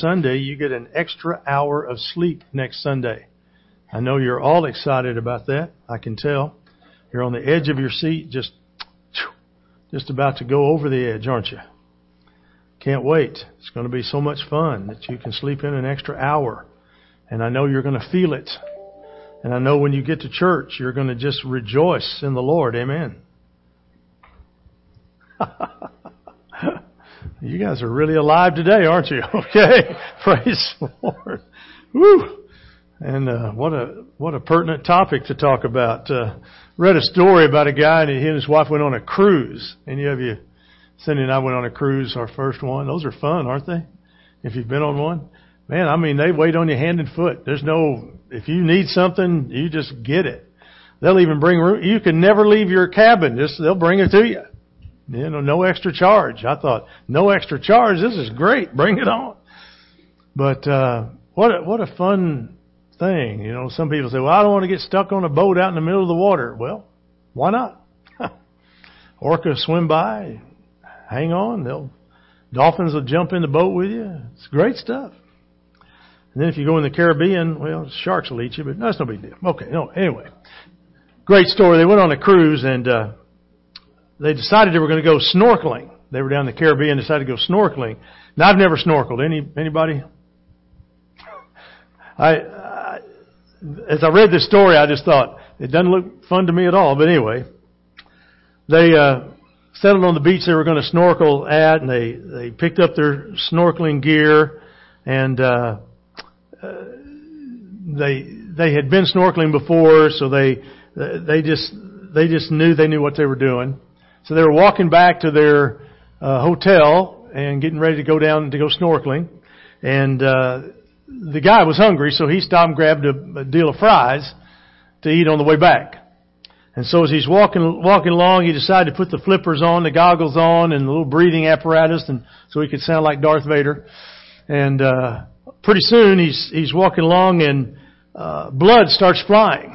Sunday, you get an extra hour of sleep next Sunday. I know you're all excited about that. I can tell. You're on the edge of your seat, just, just about to go over the edge, aren't you? Can't wait. It's going to be so much fun that you can sleep in an extra hour. And I know you're going to feel it. And I know when you get to church, you're going to just rejoice in the Lord. Amen. you guys are really alive today, aren't you? Okay. Praise the Lord. Woo. And uh, what a what a pertinent topic to talk about. Uh, read a story about a guy and he and his wife went on a cruise. Any of you, Cindy and I went on a cruise, our first one. Those are fun, aren't they? If you've been on one, man, I mean they wait on you hand and foot. There's no if you need something, you just get it. They'll even bring room. You can never leave your cabin. Just they'll bring it to you. You know, no extra charge. I thought, no extra charge. This is great. Bring it on. But uh, what a, what a fun thing. You know, some people say, well, I don't want to get stuck on a boat out in the middle of the water. Well, why not? Orca swim by, hang on. They'll dolphins will jump in the boat with you. It's great stuff. And then if you go in the Caribbean, well, sharks will eat you, but that's no big deal. Okay, no, anyway. Great story. They went on a cruise and uh, they decided they were going to go snorkeling. They were down in the Caribbean, decided to go snorkeling. Now I've never snorkeled. Any anybody? I, I as I read this story, I just thought it doesn't look fun to me at all. But anyway, they uh, settled on the beach they were going to snorkel at, and they they picked up their snorkeling gear, and uh, uh, they they had been snorkeling before, so they they just they just knew they knew what they were doing. So they were walking back to their uh, hotel and getting ready to go down to go snorkeling. And uh, the guy was hungry, so he stopped and grabbed a, a deal of fries to eat on the way back. And so as he's walking walking along, he decided to put the flippers on, the goggles on, and the little breathing apparatus, and so he could sound like Darth Vader. And uh, pretty soon he's he's walking along, and uh, blood starts flying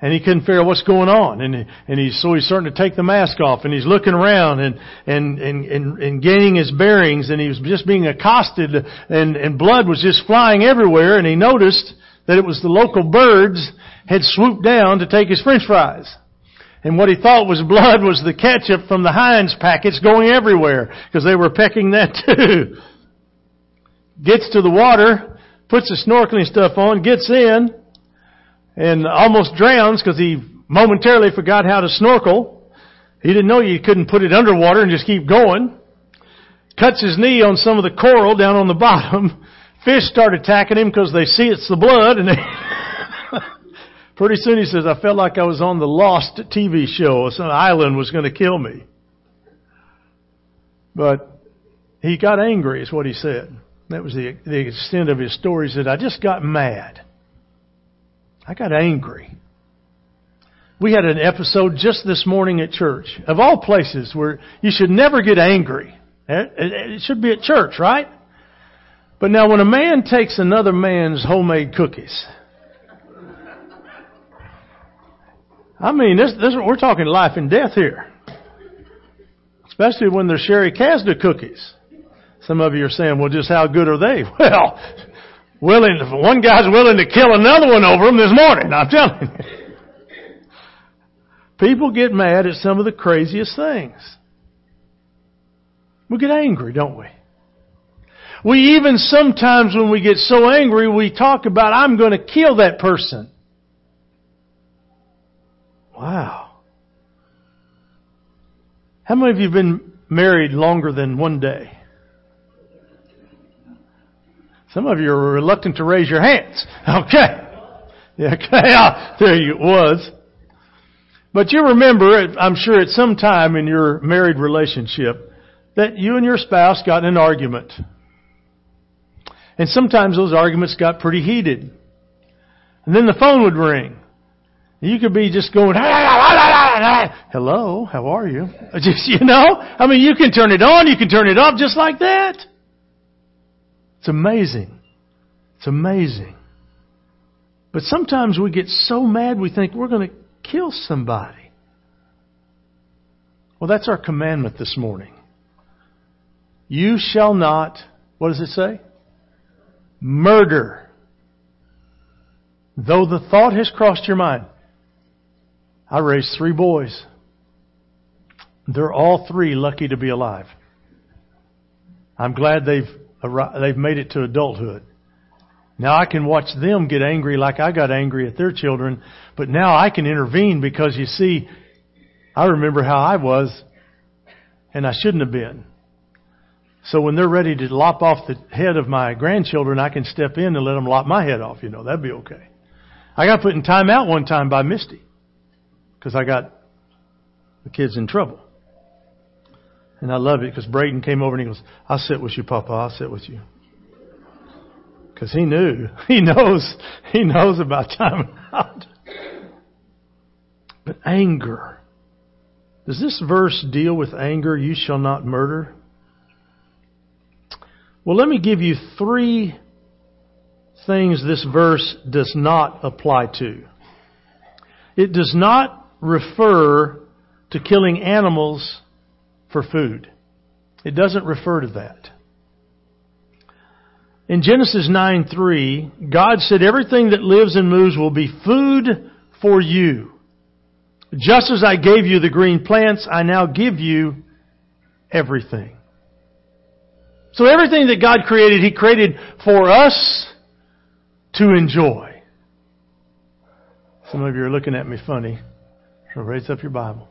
and he couldn't figure out what's going on. And, and he's, so he's starting to take the mask off and he's looking around and, and, and, and, and gaining his bearings and he was just being accosted and, and blood was just flying everywhere and he noticed that it was the local birds had swooped down to take his french fries. And what he thought was blood was the ketchup from the Heinz packets going everywhere because they were pecking that too. Gets to the water, puts the snorkeling stuff on, gets in, and almost drowns because he momentarily forgot how to snorkel. He didn't know you couldn't put it underwater and just keep going. Cuts his knee on some of the coral down on the bottom. Fish start attacking him because they see it's the blood and they pretty soon he says, I felt like I was on the Lost TV show. Some island was going to kill me. But he got angry is what he said. That was the, the extent of his story. He said, I just got mad. I got angry. We had an episode just this morning at church, of all places where you should never get angry. It should be at church, right? But now when a man takes another man's homemade cookies, I mean, this, this, we're talking life and death here. Especially when they're Sherry Casda cookies. Some of you are saying, well, just how good are they? Well, willing, one guy's willing to kill another one over them this morning. I'm telling you. People get mad at some of the craziest things. We get angry, don't we? We even sometimes when we get so angry, we talk about, I'm going to kill that person. Wow. How many of you have been married longer than one day? Some of you are reluctant to raise your hands. Okay. Okay, ah, there you was. But you remember, I'm sure at some time in your married relationship, that you and your spouse got in an argument. And sometimes those arguments got pretty heated. And then the phone would ring. You could be just going, ah, ah, hello, how are you? Just, you know, I mean, you can turn it on, you can turn it off just like that. It's amazing. It's amazing. But sometimes we get so mad we think we're going to kill somebody. Well, that's our commandment this morning. You shall not, what does it say? murder. Though the thought has crossed your mind, I raised three boys. They're all three lucky to be alive. I'm glad they've they've made it to adulthood. Now I can watch them get angry like I got angry at their children, but now I can intervene because you see, I remember how I was, and I shouldn't have been. So when they're ready to lop off the head of my grandchildren, I can step in and let them lop my head off. You know, that'd be okay. I got put in time out one time by Misty because I got the kids in trouble. And I love it because Braden came over and he goes, I'll sit with you, Papa. I'll sit with you. Because he knew. He knows. He knows about time out. But anger. Does this verse deal with anger? You shall not murder. Well, let me give you three things this verse does not apply to. It does not refer to killing animals for food. It doesn't refer to that. In Genesis 9 3, God said, Everything that lives and moves will be food for you. Just as I gave you the green plants, I now give you everything. So everything that God created, He created for us to enjoy. Some of you are looking at me funny. So raise up your Bible.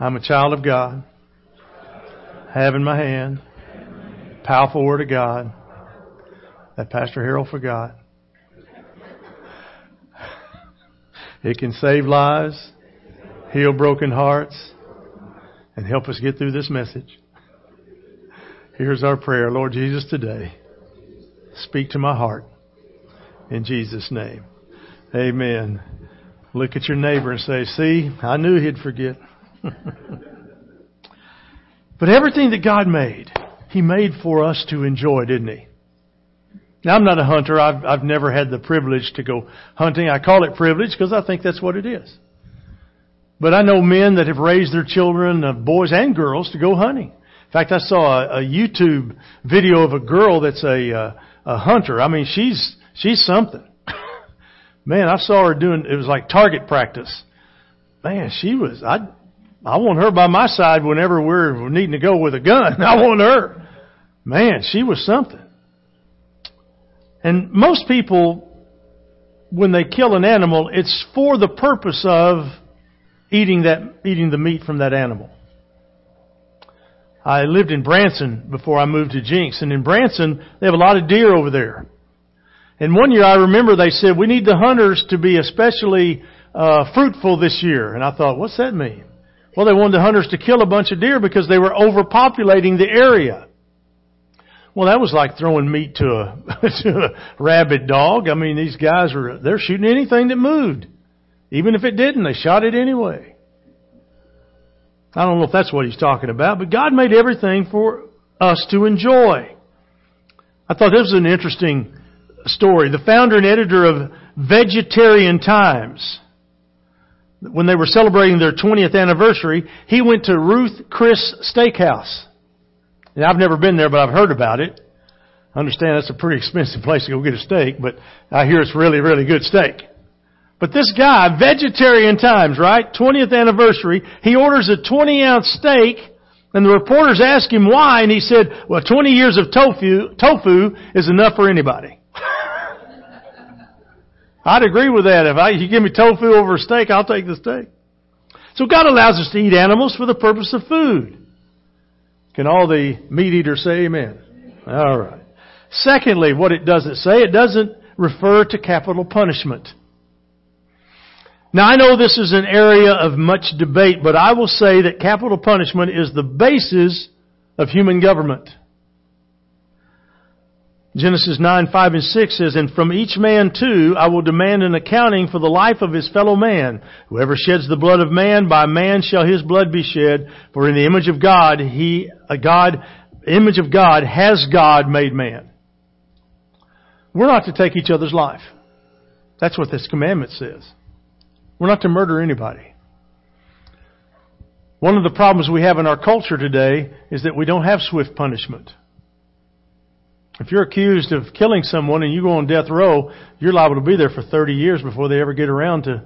I'm a child of God. Have in my hand powerful Word of God that Pastor Harold forgot. It can save lives, heal broken hearts, and help us get through this message. Here's our prayer. Lord Jesus, today, speak to my heart. In Jesus' name. Amen. Look at your neighbor and say, see, I knew he'd forget. but everything that God made, he made for us to enjoy, didn't He? Now, I'm not a hunter. I've, I've never had the privilege to go hunting. I call it privilege because I think that's what it is. But I know men that have raised their children, uh, boys and girls, to go hunting. In fact, I saw a, a YouTube video of a girl that's a, uh, a hunter. I mean, she's she's something. Man, I saw her doing. It was like target practice. Man, she was. I I want her by my side whenever we're needing to go with a gun. I want her. Man, she was something. And most people, when they kill an animal, it's for the purpose of eating that, eating the meat from that animal. I lived in Branson before I moved to Jenks, and in Branson, they have a lot of deer over there. And one year I remember they said, we need the hunters to be especially uh, fruitful this year. And I thought, what's that mean? Well, they wanted the hunters to kill a bunch of deer because they were overpopulating the area. Well, that was like throwing meat to a, to a rabid dog. I mean, these guys were, they're shooting anything that moved. Even if it didn't, they shot it anyway. I don't know if that's what he's talking about, but God made everything for us to enjoy. I thought this was an interesting story. The founder and editor of Vegetarian Times when they were celebrating their 20th anniversary, he went to Ruth Chris Steakhouse. And I've never been there, but I've heard about it. I understand that's a pretty expensive place to go get a steak, but I hear it's really, really good steak. But this guy, vegetarian times, right? 20th anniversary, he orders a 20 ounce steak, and the reporters ask him why, and he said, well, 20 years of tofu, tofu is enough for anybody. I'd agree with that. If I, you give me tofu over a steak, I'll take the steak. So God allows us to eat animals for the purpose of food. Can all the meat eaters say amen? All right. Secondly, what it doesn't say, it doesn't refer to capital punishment. Now I know this is an area of much debate, but I will say that capital punishment is the basis of human government. Genesis 9, 5 and 6 says, And from each man too I will demand an accounting for the life of his fellow man. Whoever sheds the blood of man, by man shall his blood be shed. For in the image of God, he, a God, image of God has God made man. We're not to take each other's life. That's what this commandment says. We're not to murder anybody. One of the problems we have in our culture today is that we don't have swift punishment. If you're accused of killing someone and you go on death row, you're liable to be there for 30 years before they ever get around to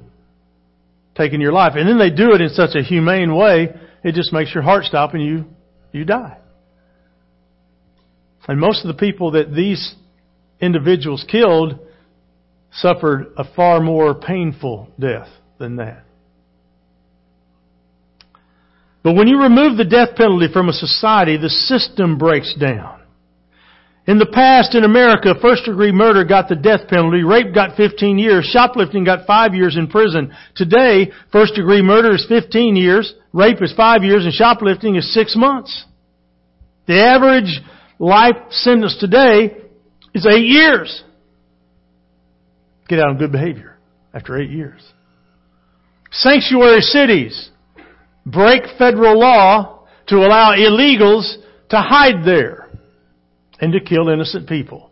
taking your life. And then they do it in such a humane way, it just makes your heart stop and you, you die. And most of the people that these individuals killed suffered a far more painful death than that. But when you remove the death penalty from a society, the system breaks down. In the past in America, first degree murder got the death penalty, rape got 15 years, shoplifting got 5 years in prison. Today, first degree murder is 15 years, rape is 5 years, and shoplifting is 6 months. The average life sentence today is 8 years. Get out on good behavior after 8 years. Sanctuary cities break federal law to allow illegals to hide there and to kill innocent people.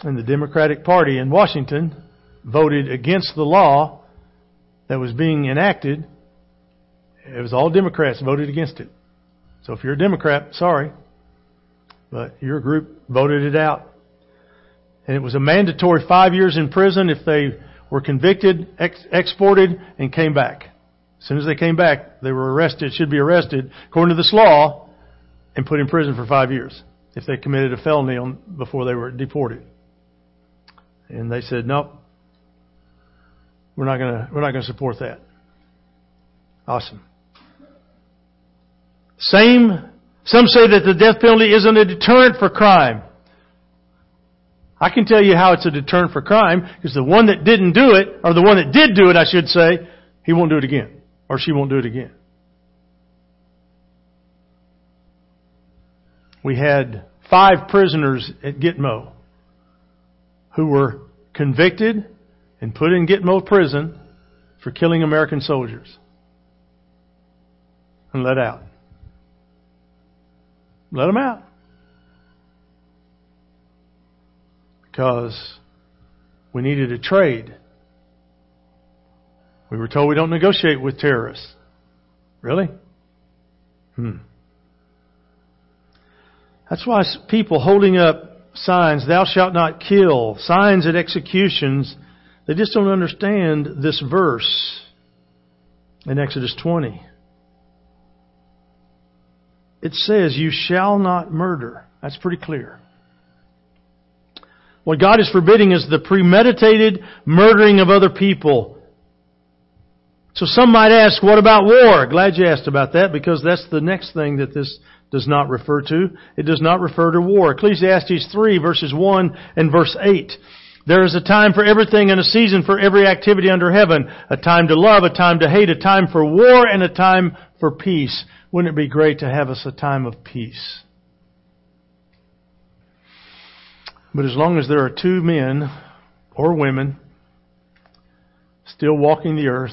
And the Democratic Party in Washington voted against the law that was being enacted. It was all Democrats voted against it. So if you're a Democrat, sorry, but your group voted it out. And it was a mandatory five years in prison if they were convicted, ex- exported, and came back. As soon as they came back, they were arrested, should be arrested, according to this law, and put in prison for five years if they committed a felony on, before they were deported. And they said, nope, we're not going to we're not going to support that. Awesome. Same. Some say that the death penalty isn't a deterrent for crime. I can tell you how it's a deterrent for crime because the one that didn't do it, or the one that did do it, I should say, he won't do it again, or she won't do it again. We had five prisoners at Gitmo who were convicted and put in Gitmo prison for killing American soldiers and let out. Let them out. Because we needed a trade. We were told we don't negotiate with terrorists. Really? Hmm. That's why people holding up signs, thou shalt not kill, signs at executions, they just don't understand this verse in Exodus 20. It says, You shall not murder. That's pretty clear. What God is forbidding is the premeditated murdering of other people. So some might ask, what about war? Glad you asked about that because that's the next thing that this does not refer to. It does not refer to war. Ecclesiastes 3 verses 1 and verse 8. There is a time for everything and a season for every activity under heaven. A time to love, a time to hate, a time for war, and a time for peace. Wouldn't it be great to have us a time of peace? But as long as there are two men or women still walking the earth,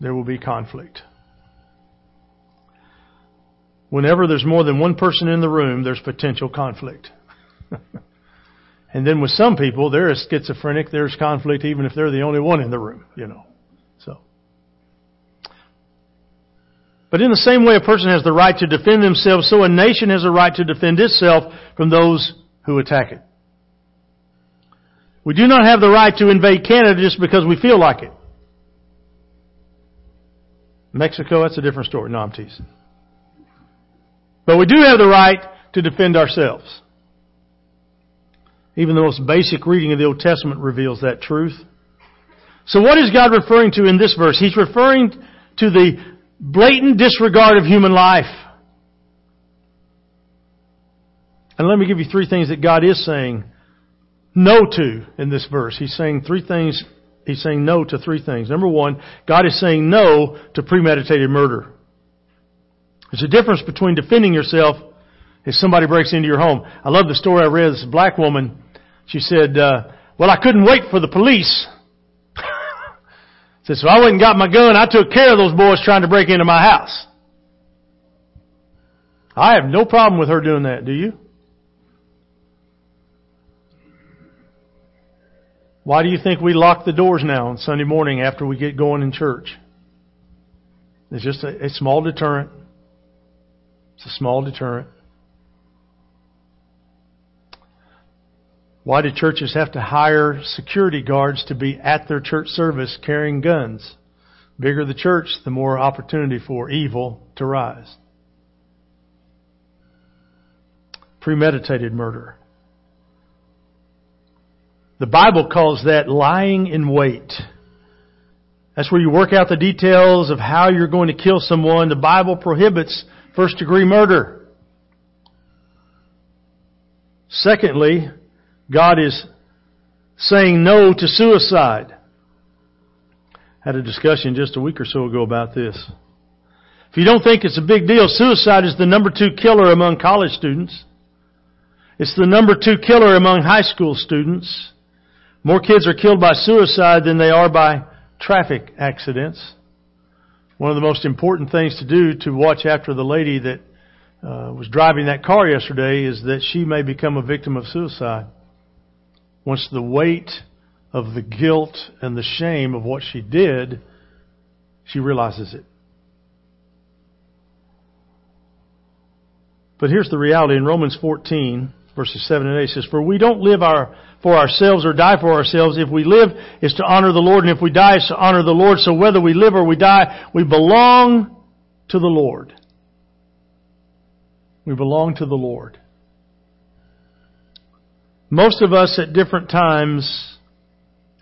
there will be conflict. Whenever there's more than one person in the room, there's potential conflict. and then with some people, they're schizophrenic. There's conflict even if they're the only one in the room, you know. So. But in the same way a person has the right to defend themselves, so a nation has a right to defend itself from those who attack it. We do not have the right to invade Canada just because we feel like it. Mexico, that's a different story. No, I'm teasing. But we do have the right to defend ourselves. Even the most basic reading of the Old Testament reveals that truth. So what is God referring to in this verse? He's referring to the blatant disregard of human life. And let me give you three things that God is saying no to in this verse. He's saying three things. He's saying no to three things. Number one, God is saying no to premeditated murder. There's a difference between defending yourself if somebody breaks into your home. I love the story I read. This black woman, she said, uh, well, I couldn't wait for the police. said, so I went and got my gun. I took care of those boys trying to break into my house. I have no problem with her doing that, do you? Why do you think we lock the doors now on Sunday morning after we get going in church? It's just a, a small deterrent. It's a small deterrent. Why do churches have to hire security guards to be at their church service carrying guns? Bigger the church, the more opportunity for evil to rise. Premeditated murder. The Bible calls that lying in wait. That's where you work out the details of how you're going to kill someone. The Bible prohibits first degree murder. Secondly, God is saying no to suicide. Had a discussion just a week or so ago about this. If you don't think it's a big deal, suicide is the number two killer among college students. It's the number two killer among high school students. More kids are killed by suicide than they are by traffic accidents. One of the most important things to do to watch after the lady that uh, was driving that car yesterday is that she may become a victim of suicide. Once the weight of the guilt and the shame of what she did, she realizes it. But here's the reality in Romans 14, verses 7 and 8 says, For we don't live our, for ourselves or die for ourselves. If we live, it's to honor the Lord, and if we die, it's to honor the Lord. So whether we live or we die, we belong to the Lord. We belong to the Lord. Most of us at different times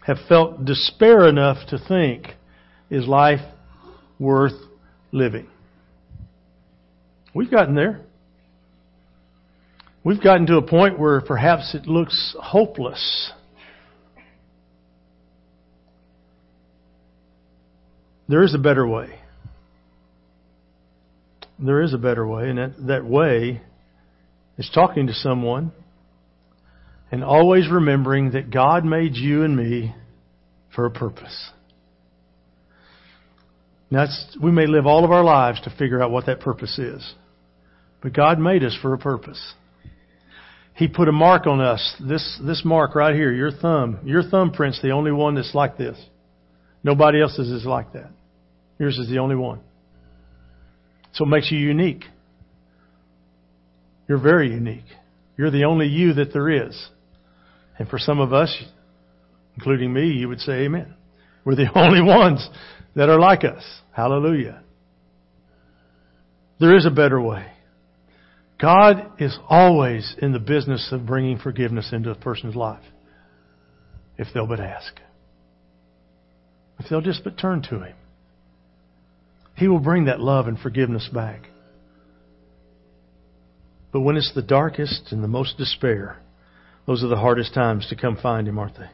have felt despair enough to think, is life worth living? We've gotten there. We've gotten to a point where perhaps it looks hopeless. There is a better way. There is a better way, and that, that way is talking to someone and always remembering that God made you and me for a purpose. Now, we may live all of our lives to figure out what that purpose is, but God made us for a purpose. He put a mark on us. This, this mark right here, your thumb. Your thumbprint's the only one that's like this. Nobody else's is like that. Yours is the only one. So it makes you unique. You're very unique. You're the only you that there is. And for some of us, including me, you would say amen. We're the only ones that are like us. Hallelujah. There is a better way. God is always in the business of bringing forgiveness into a person's life. If they'll but ask. If they'll just but turn to Him. He will bring that love and forgiveness back. But when it's the darkest and the most despair, those are the hardest times to come find Him, aren't they?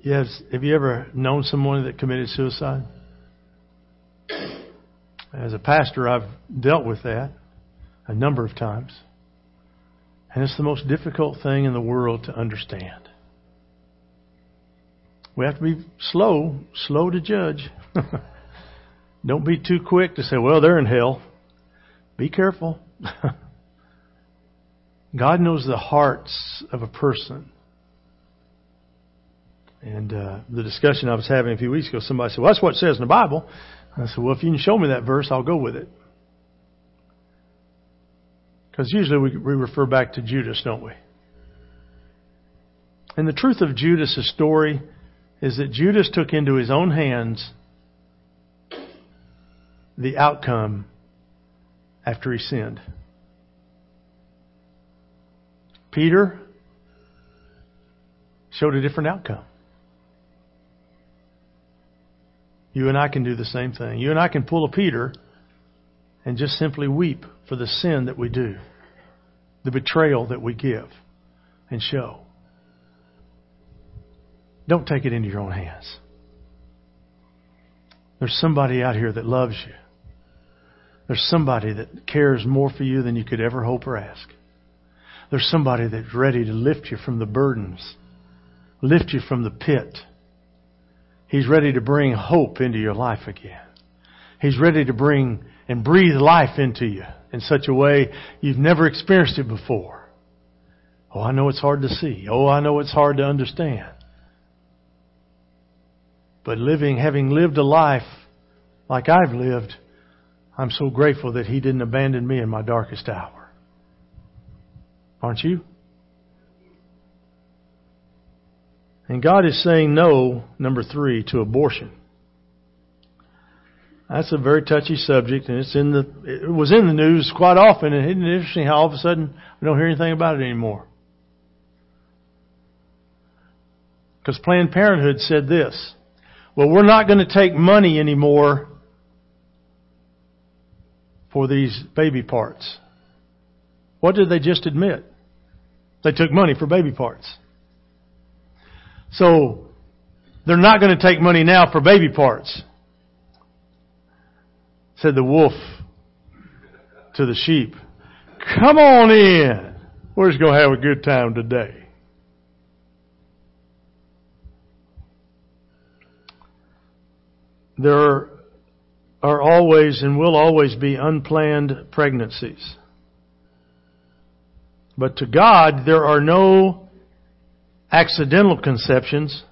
Yes. Have you ever known someone that committed suicide? As a pastor, I've dealt with that a number of times. And it's the most difficult thing in the world to understand. We have to be slow, slow to judge. Don't be too quick to say, well, they're in hell. Be careful. God knows the hearts of a person. And uh, the discussion I was having a few weeks ago, somebody said, well, that's what it says in the Bible. I said, well, if you can show me that verse, I'll go with it. Because usually we, we refer back to Judas, don't we? And the truth of Judas' story is that Judas took into his own hands the outcome after he sinned. Peter showed a different outcome. You and I can do the same thing. You and I can pull a Peter and just simply weep for the sin that we do, the betrayal that we give and show. Don't take it into your own hands. There's somebody out here that loves you. There's somebody that cares more for you than you could ever hope or ask. There's somebody that's ready to lift you from the burdens, lift you from the pit He's ready to bring hope into your life again. He's ready to bring and breathe life into you in such a way you've never experienced it before. Oh, I know it's hard to see. Oh, I know it's hard to understand. But living, having lived a life like I've lived, I'm so grateful that He didn't abandon me in my darkest hour. Aren't you? And God is saying no, number three, to abortion. That's a very touchy subject, and it's in the it was in the news quite often. And isn't it interesting how all of a sudden we don't hear anything about it anymore? Because Planned Parenthood said this: "Well, we're not going to take money anymore for these baby parts." What did they just admit? They took money for baby parts. So they're not going to take money now for baby parts. Said the wolf to the sheep, Come on in. We're just going to have a good time today. There are always and will always be unplanned pregnancies. But to God, there are no accidental conceptions.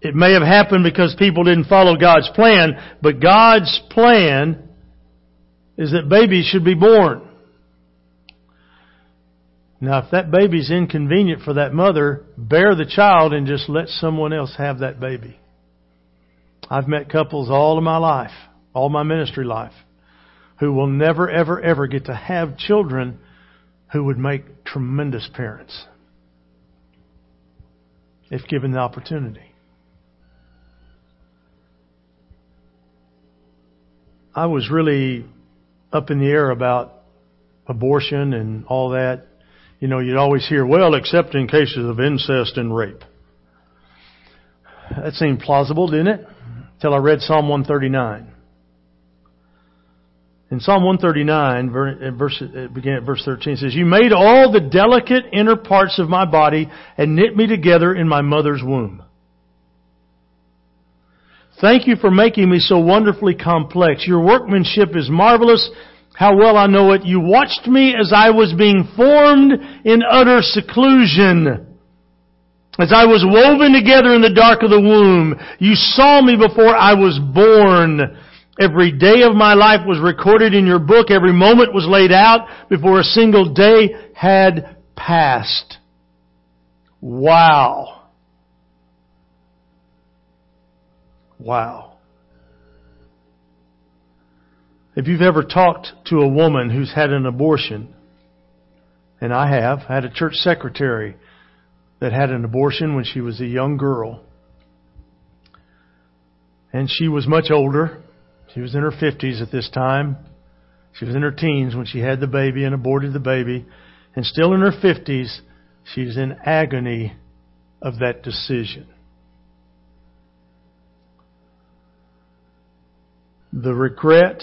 It may have happened because people didn't follow God's plan, but God's plan is that babies should be born. Now, if that baby's inconvenient for that mother, bear the child and just let someone else have that baby. I've met couples all of my life, all my ministry life, who will never, ever, ever get to have children who would make tremendous parents if given the opportunity. I was really up in the air about abortion and all that. You know, you'd always hear, well, except in cases of incest and rape. That seemed plausible, didn't it? Till I read Psalm 139. In Psalm 139, uh, verse, uh, it began at verse 13, it says, You made all the delicate inner parts of my body and knit me together in my mother's womb. Thank you for making me so wonderfully complex. Your workmanship is marvelous. How well I know it. You watched me as I was being formed in utter seclusion. As I was woven together in the dark of the womb, you saw me before I was born. Every day of my life was recorded in your book. Every moment was laid out before a single day had passed. Wow. Wow. If you've ever talked to a woman who's had an abortion, and I have, I had a church secretary that had an abortion when she was a young girl. And she was much older. She was in her 50s at this time. She was in her teens when she had the baby and aborted the baby. And still in her 50s, she's in agony of that decision. The regret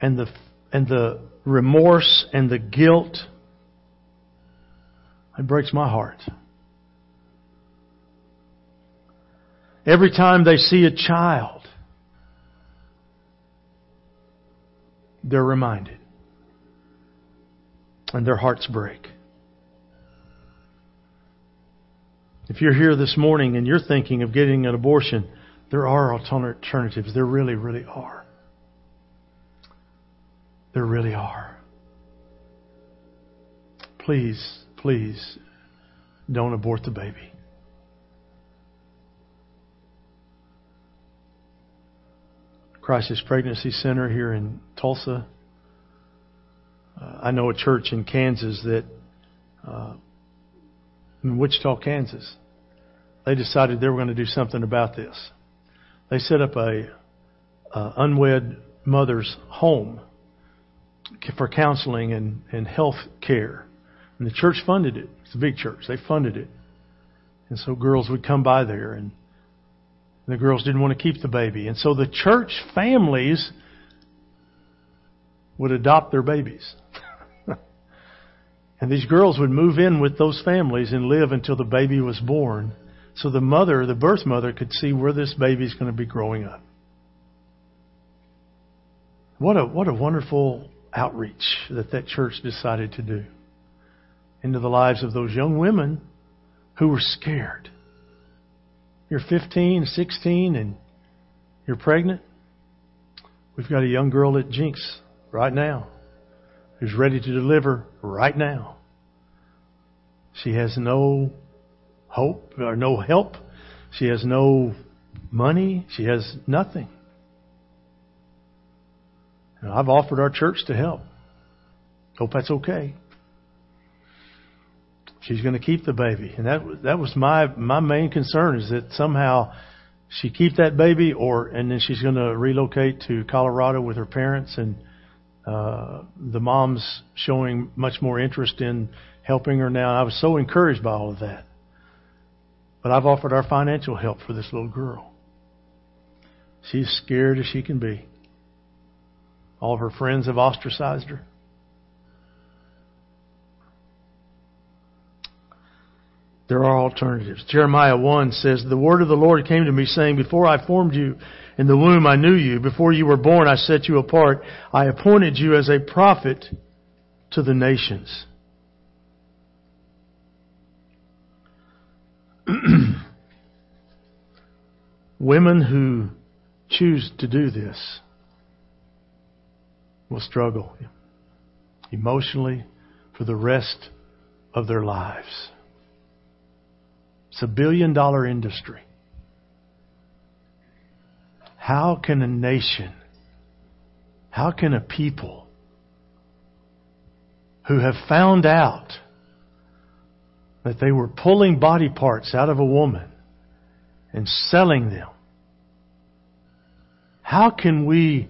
and the, and the remorse and the guilt, it breaks my heart. Every time they see a child, they're reminded. And their hearts break. If you're here this morning and you're thinking of getting an abortion, there are alternatives. There really, really are. There really are. Please, please don't abort the baby. Crisis Pregnancy Center here in Tulsa. Uh, I know a church in Kansas that, uh, in Wichita, Kansas, they decided they were going to do something about this. They set up a, a unwed mother's home for counseling and, and health care. And the church funded it. It's a big church. They funded it. And so girls would come by there and the girls didn't want to keep the baby. And so the church families would adopt their babies. and these girls would move in with those families and live until the baby was born. So the mother, the birth mother, could see where this baby is going to be growing up. What a, what a wonderful outreach that that church decided to do into the lives of those young women who were scared you're 15, 16, and you're pregnant. We've got a young girl at Jenks right now who's ready to deliver right now. She has no hope or no help. She has no money. She has nothing. And I've offered our church to help. Hope that's okay. She's going to keep the baby, and that that was my my main concern is that somehow she keep that baby, or and then she's going to relocate to Colorado with her parents, and uh, the mom's showing much more interest in helping her now. I was so encouraged by all of that. But I've offered our financial help for this little girl. She's scared as she can be. All of her friends have ostracized her. There are alternatives. Jeremiah 1 says, The word of the Lord came to me saying, Before I formed you in the womb, I knew you. Before you were born, I set you apart. I appointed you as a prophet to the nations. Women who choose to do this will struggle emotionally for the rest of their lives. It's a billion dollar industry. How can a nation, how can a people who have found out that they were pulling body parts out of a woman and selling them, how can we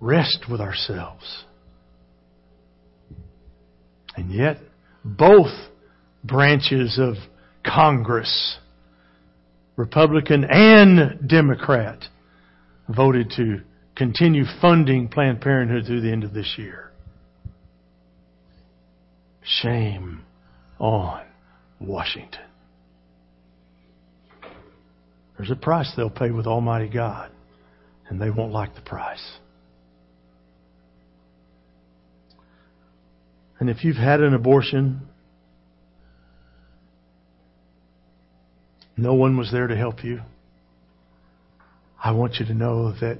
rest with ourselves? And yet, both branches of Congress, Republican and Democrat, voted to continue funding Planned Parenthood through the end of this year. Shame on Washington. There's a price they'll pay with Almighty God, and they won't like the price. And if you've had an abortion, no one was there to help you. I want you to know that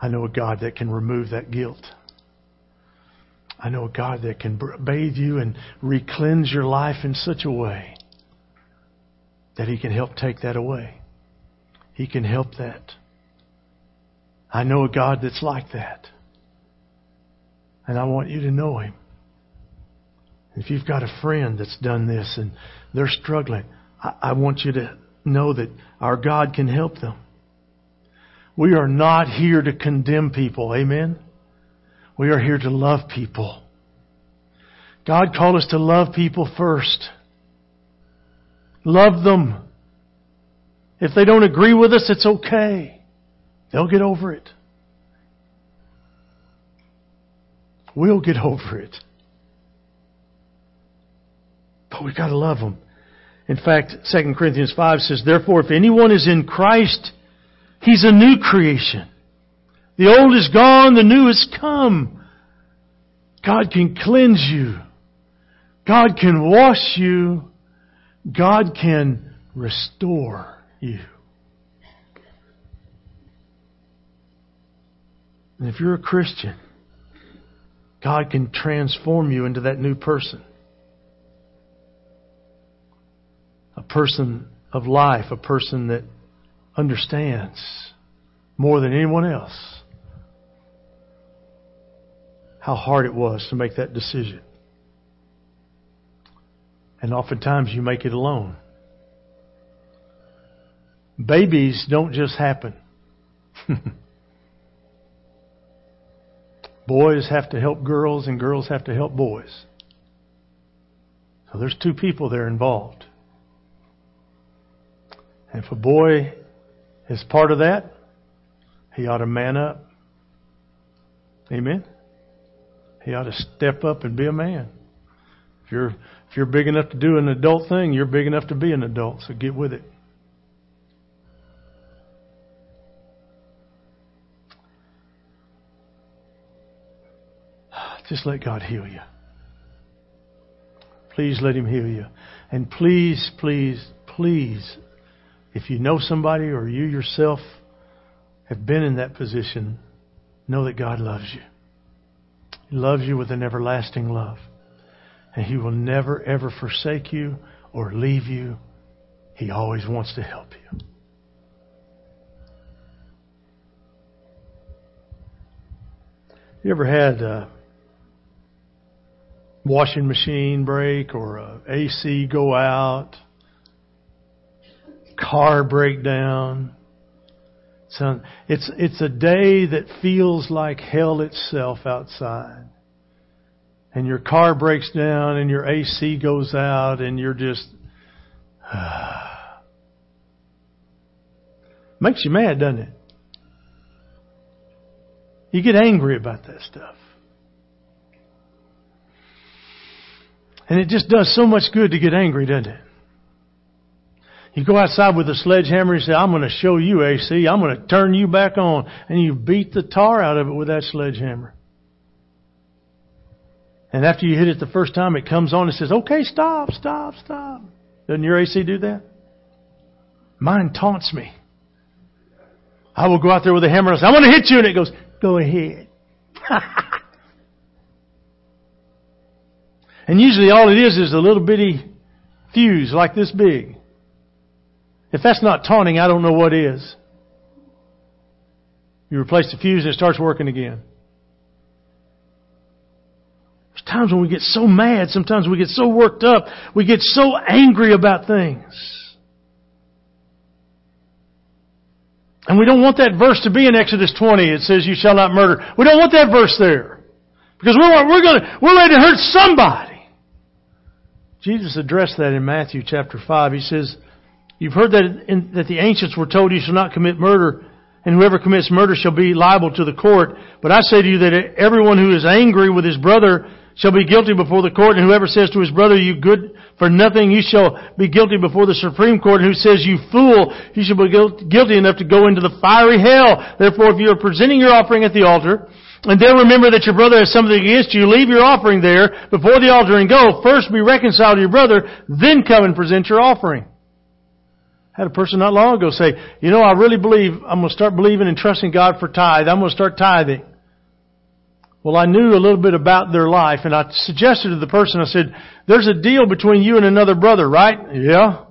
I know a God that can remove that guilt. I know a God that can bathe you and re-cleanse your life in such a way that He can help take that away. He can help that. I know a God that's like that. And I want you to know Him. If you've got a friend that's done this and they're struggling, I, want you to know that our God can help them. We are not here to condemn people. Amen? We are here to love people. God called us to love people first. Love them. If they don't agree with us, it's okay. They'll get over it. We'll get over it. But we've got to love them. In fact, 2 Corinthians 5 says, Therefore, if anyone is in Christ, he's a new creation. The old is gone, the new has come. God can cleanse you. God can wash you. God can restore you. And if you're a Christian, God can transform you into that new person. A person of life, a person that understands more than anyone else how hard it was to make that decision. And oftentimes you make it alone. Babies don't just happen. boys have to help girls and girls have to help boys. So there's two people there involved. If a boy is part of that, he ought to man up. Amen? He ought to step up and be a man. If you're if you're big enough to do an adult thing, you're big enough to be an adult, so get with it. Just let God heal you. Please let Him heal you. And please, please, please, if you know somebody or you yourself have been in that position, know that God loves you. He loves you with an everlasting love. And He will never, ever forsake you or leave you. He always wants to help you. You ever had a washing machine break or a AC go out? Car break down? So it's, it's a day that feels like hell itself outside. And your car breaks down and your AC goes out and you're just, makes you mad, doesn't it? You get angry about that stuff. And it just does so much good to get angry, doesn't it? You go outside with a sledgehammer and say, I'm going to show you AC. I'm going to turn you back on. And you beat the tar out of it with that sledgehammer. And after you hit it the first time, it comes on and says, okay, stop, stop, stop. Doesn't your AC do that? Mine taunts me. I will go out there with a hammer and say, I to hit you. And it goes, go ahead. and usually all it is is a little bitty fuse like this big. If that's not taunting, I don't know what is. You replace the fuse and it starts working again. There's times when we get so mad, sometimes we get so worked up, we get so angry about things. And we don't want that verse to be in Exodus 20. It says, you shall not murder. We don't want that verse there. Because we're, we're gonna, we're ready to hurt somebody. Jesus addressed that in Matthew chapter 5. He says, You've heard that, in, that the ancients were told you shall not commit murder, and whoever commits murder shall be liable to the court. But I say to you that everyone who is angry with his brother shall be guilty before the court, and whoever says to his brother, you good for nothing, you shall be guilty before the Supreme Court, and who says, you fool, you shall be guilty enough to go into the fiery hell. Therefore, if you are presenting your offering at the altar, and then remember that your brother has something against you, leave your offering there before the altar and go. First be reconciled to your brother, then come and present your offering had a person not long ago say, you know, I really believe I'm going to start believing and trusting God for tithe. I'm going to start tithing. Well, I knew a little bit about their life and I suggested to the person, I said, there's a deal between you and another brother, right? Yeah.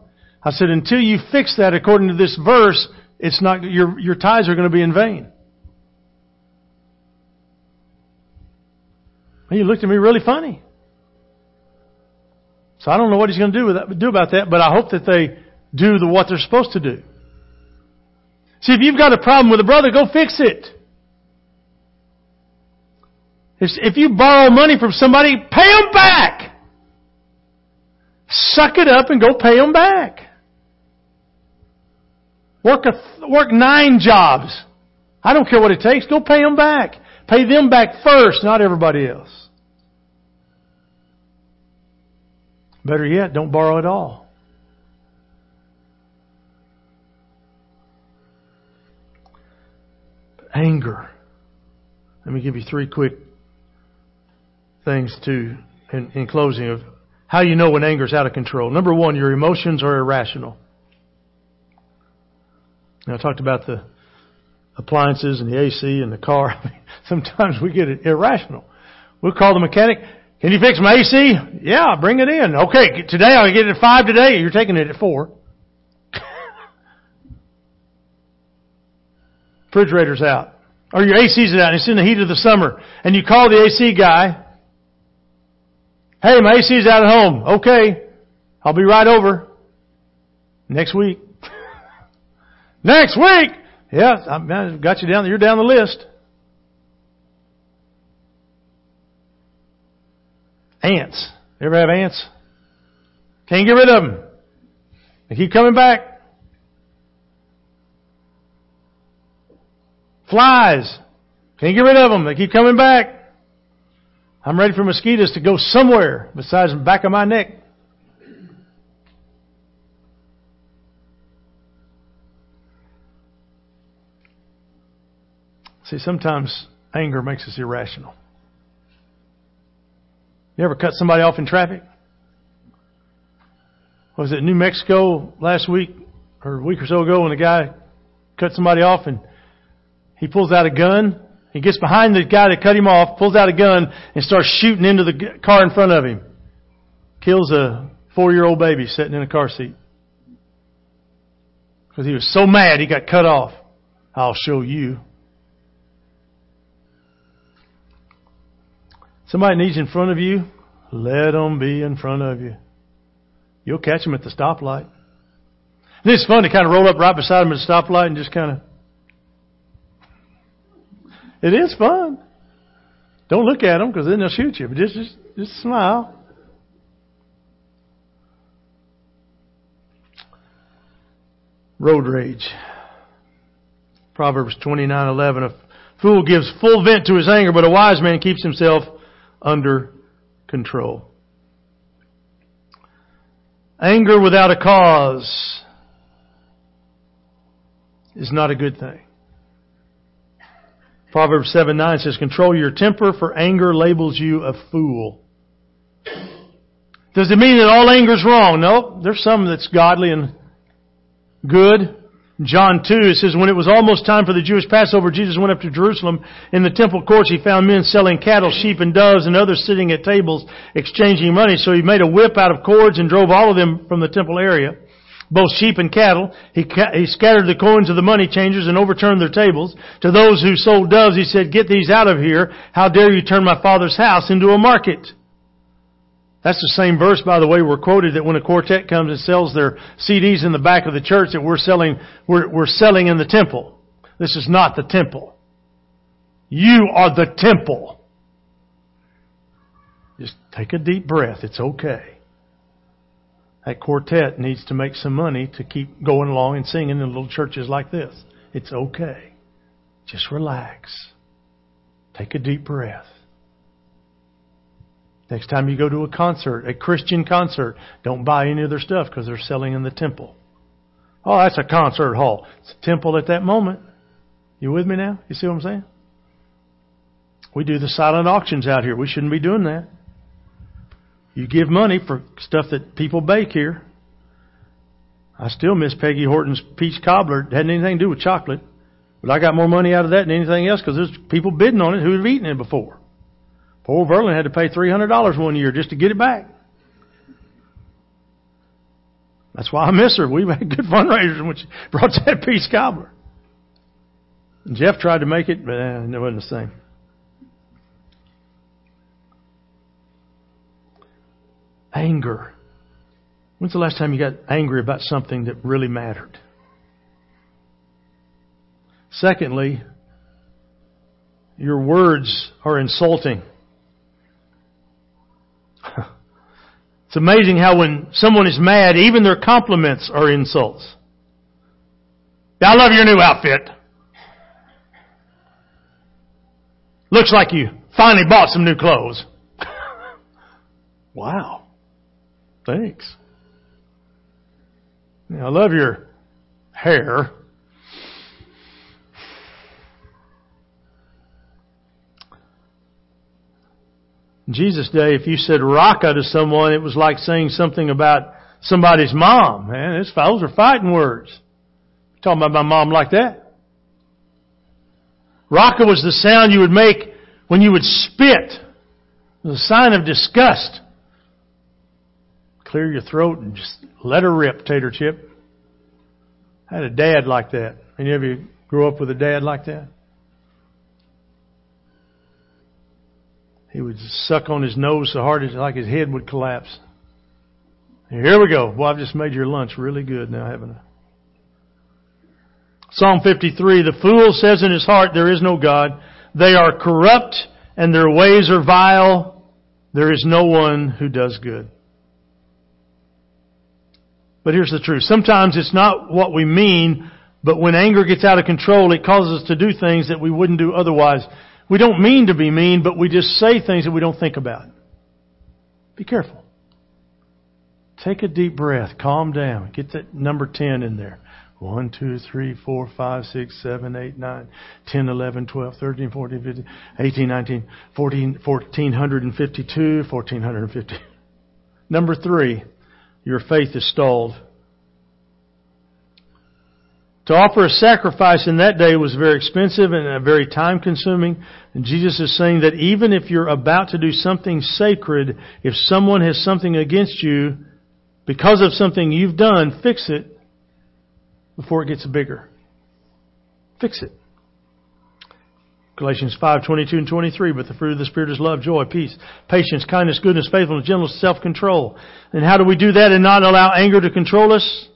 I said, until you fix that according to this verse, it's not, your, your tithes are going to be in vain. And he looked at me really funny. So I don't know what he's going to do with that, do about that, but I hope that they do the, what they're supposed to do. See, if you've got a problem with a brother, go fix it. If if you borrow money from somebody, pay them back. Suck it up and go pay them back. Work a, work nine jobs. I don't care what it takes. Go pay them back. Pay them back first, not everybody else. Better yet, don't borrow at all. Anger. Let me give you three quick things to, in, in closing, of how you know when anger is out of control. Number one, your emotions are irrational. Now, I talked about the appliances and the AC and the car. Sometimes we get it irrational. We'll call the mechanic. Can you fix my AC? Yeah, bring it in. Okay, today I'll get it at five today. You're taking it at four. Refrigerator's out. Or your AC's out and it's in the heat of the summer. And you call the AC guy. Hey, my AC's out at home. Okay. I'll be right over. Next week. Next week! Yeah, I've got you down, you're down the list. Ants. You ever have ants? Can't get rid of them. They keep coming back. Flies. Can't get rid of them. They keep coming back. I'm ready for mosquitoes to go somewhere besides the back of my neck. See, sometimes anger makes us irrational. You ever cut somebody off in traffic? Was it New Mexico last week or a week or so ago when a guy cut somebody off and he pulls out a gun. He gets behind the guy that cut him off, pulls out a gun, and starts shooting into the car in front of him. Kills a four-year-old baby sitting in a car seat. Because he was so mad he got cut off. I'll show you. Somebody needs in front of you, let them be in front of you. You'll catch them at the stoplight. And it's fun to kind of roll up right beside them at the stoplight and just kind of. It is fun. Don't look at them because then they'll shoot you. But just, just, just smile. Road rage. Proverbs 29:11 A fool gives full vent to his anger, but a wise man keeps himself under control. Anger without a cause is not a good thing. Proverbs 7 9 says, Control your temper, for anger labels you a fool. Does it mean that all anger is wrong? No, there's some that's godly and good. John 2, it says, when it was almost time for the Jewish Passover, Jesus went up to Jerusalem. In the temple courts, he found men selling cattle, sheep, and doves, and others sitting at tables exchanging money. So he made a whip out of cords and drove all of them from the temple area, both sheep and cattle. He, he scattered the coins of the money changers and overturned their tables. To those who sold doves, he said, get these out of here. How dare you turn my father's house into a market? That's the same verse, by the way, we're quoted that when a quartet comes and sells their CDs in the back of the church that we're selling, we're, we're selling in the temple. This is not the temple. You are the temple. Just take a deep breath. It's okay. That quartet needs to make some money to keep going along and singing in little churches like this. It's okay. Just relax. Take a deep breath. Next time you go to a concert, a Christian concert, don't buy any of their stuff because they're selling in the temple. Oh, that's a concert hall. It's a temple at that moment. You with me now? You see what I'm saying? We do the silent auctions out here. We shouldn't be doing that. You give money for stuff that people bake here. I still miss Peggy Horton's peach cobbler. It hadn't anything to do with chocolate. But I got more money out of that than anything else because there's people bidding on it who have eaten it before. Poor Verlin had to pay $300 one year just to get it back. That's why I miss her. We had good fundraisers when she brought that peach cobbler. And Jeff tried to make it, but eh, it wasn't the same. Anger. When's the last time you got angry about something that really mattered? Secondly, your words are insulting. It's amazing how when someone is mad, even their compliments are insults. I love your new outfit. Looks like you finally bought some new clothes. wow. Thanks. I love your hair. In Jesus' day, if you said raka to someone, it was like saying something about somebody's mom. Man, those are fighting words. talking about my mom like that. Raka was the sound you would make when you would spit. It was a sign of disgust. Clear your throat and just let her rip, tater chip. I had a dad like that. Any of you grew up with a dad like that? He would suck on his nose so hard it's like his head would collapse. Here we go. Well, I've just made your lunch really good now, haven't I? Psalm 53, the fool says in his heart, there is no God. They are corrupt and their ways are vile. There is no one who does good. But here's the truth. Sometimes it's not what we mean, but when anger gets out of control, it causes us to do things that we wouldn't do otherwise. We don't mean to be mean, but we just say things that we don't think about. Be careful. Take a deep breath. Calm down. Get that number 10 in there. 1, 2, 3, 4, 5, 6, 7, 8, 9, 10, 11, 12, 13, 14, 15, 18, 19, 14, 1452, 1450. Number 3, your faith is stalled. To offer a sacrifice in that day was very expensive and uh, very time consuming. And Jesus is saying that even if you're about to do something sacred, if someone has something against you because of something you've done, fix it before it gets bigger. Fix it. Galatians 5, 22 and 23, but the fruit of the Spirit is love, joy, peace, patience, kindness, goodness, faithfulness, gentleness, self-control. And how do we do that and not allow anger to control us?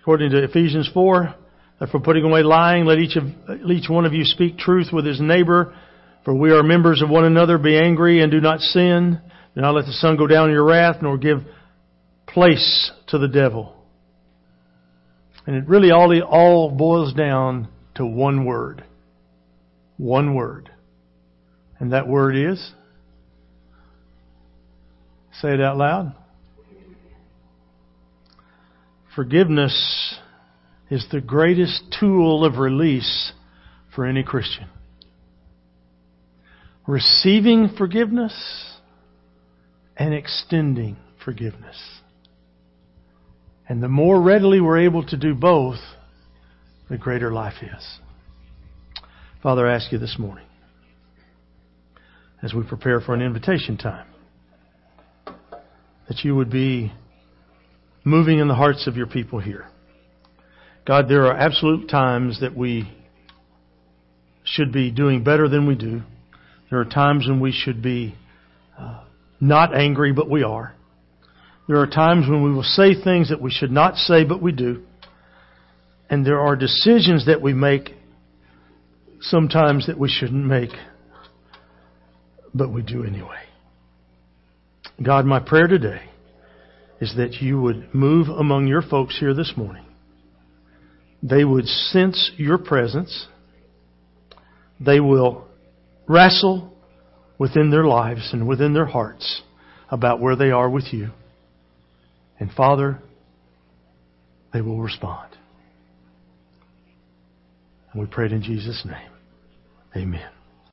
According to Ephesians 4, that for putting away lying, let each, of, each one of you speak truth with his neighbor, for we are members of one another. Be angry and do not sin. Do not let the sun go down in your wrath, nor give place to the devil. And it really all, all boils down to one word. One word. And that word is? Say it out loud. Forgiveness is the greatest tool of release for any Christian. Receiving forgiveness and extending forgiveness. And the more readily we're able to do both, the greater life is. Father, I ask you this morning, as we prepare for an invitation time, that you would be moving in the hearts of your people here. God, there are absolute times that we should be doing better than we do. There are times when we should be uh, not angry, but we are. There are times when we will say things that we should not say, but we do. And there are decisions that we make sometimes that we shouldn't make, but we do anyway. God, my prayer today is that you would move among your folks here this morning. They would sense your presence. They will wrestle within their lives and within their hearts about where they are with you. And Father, they will respond. And we pray it in Jesus' name. Amen.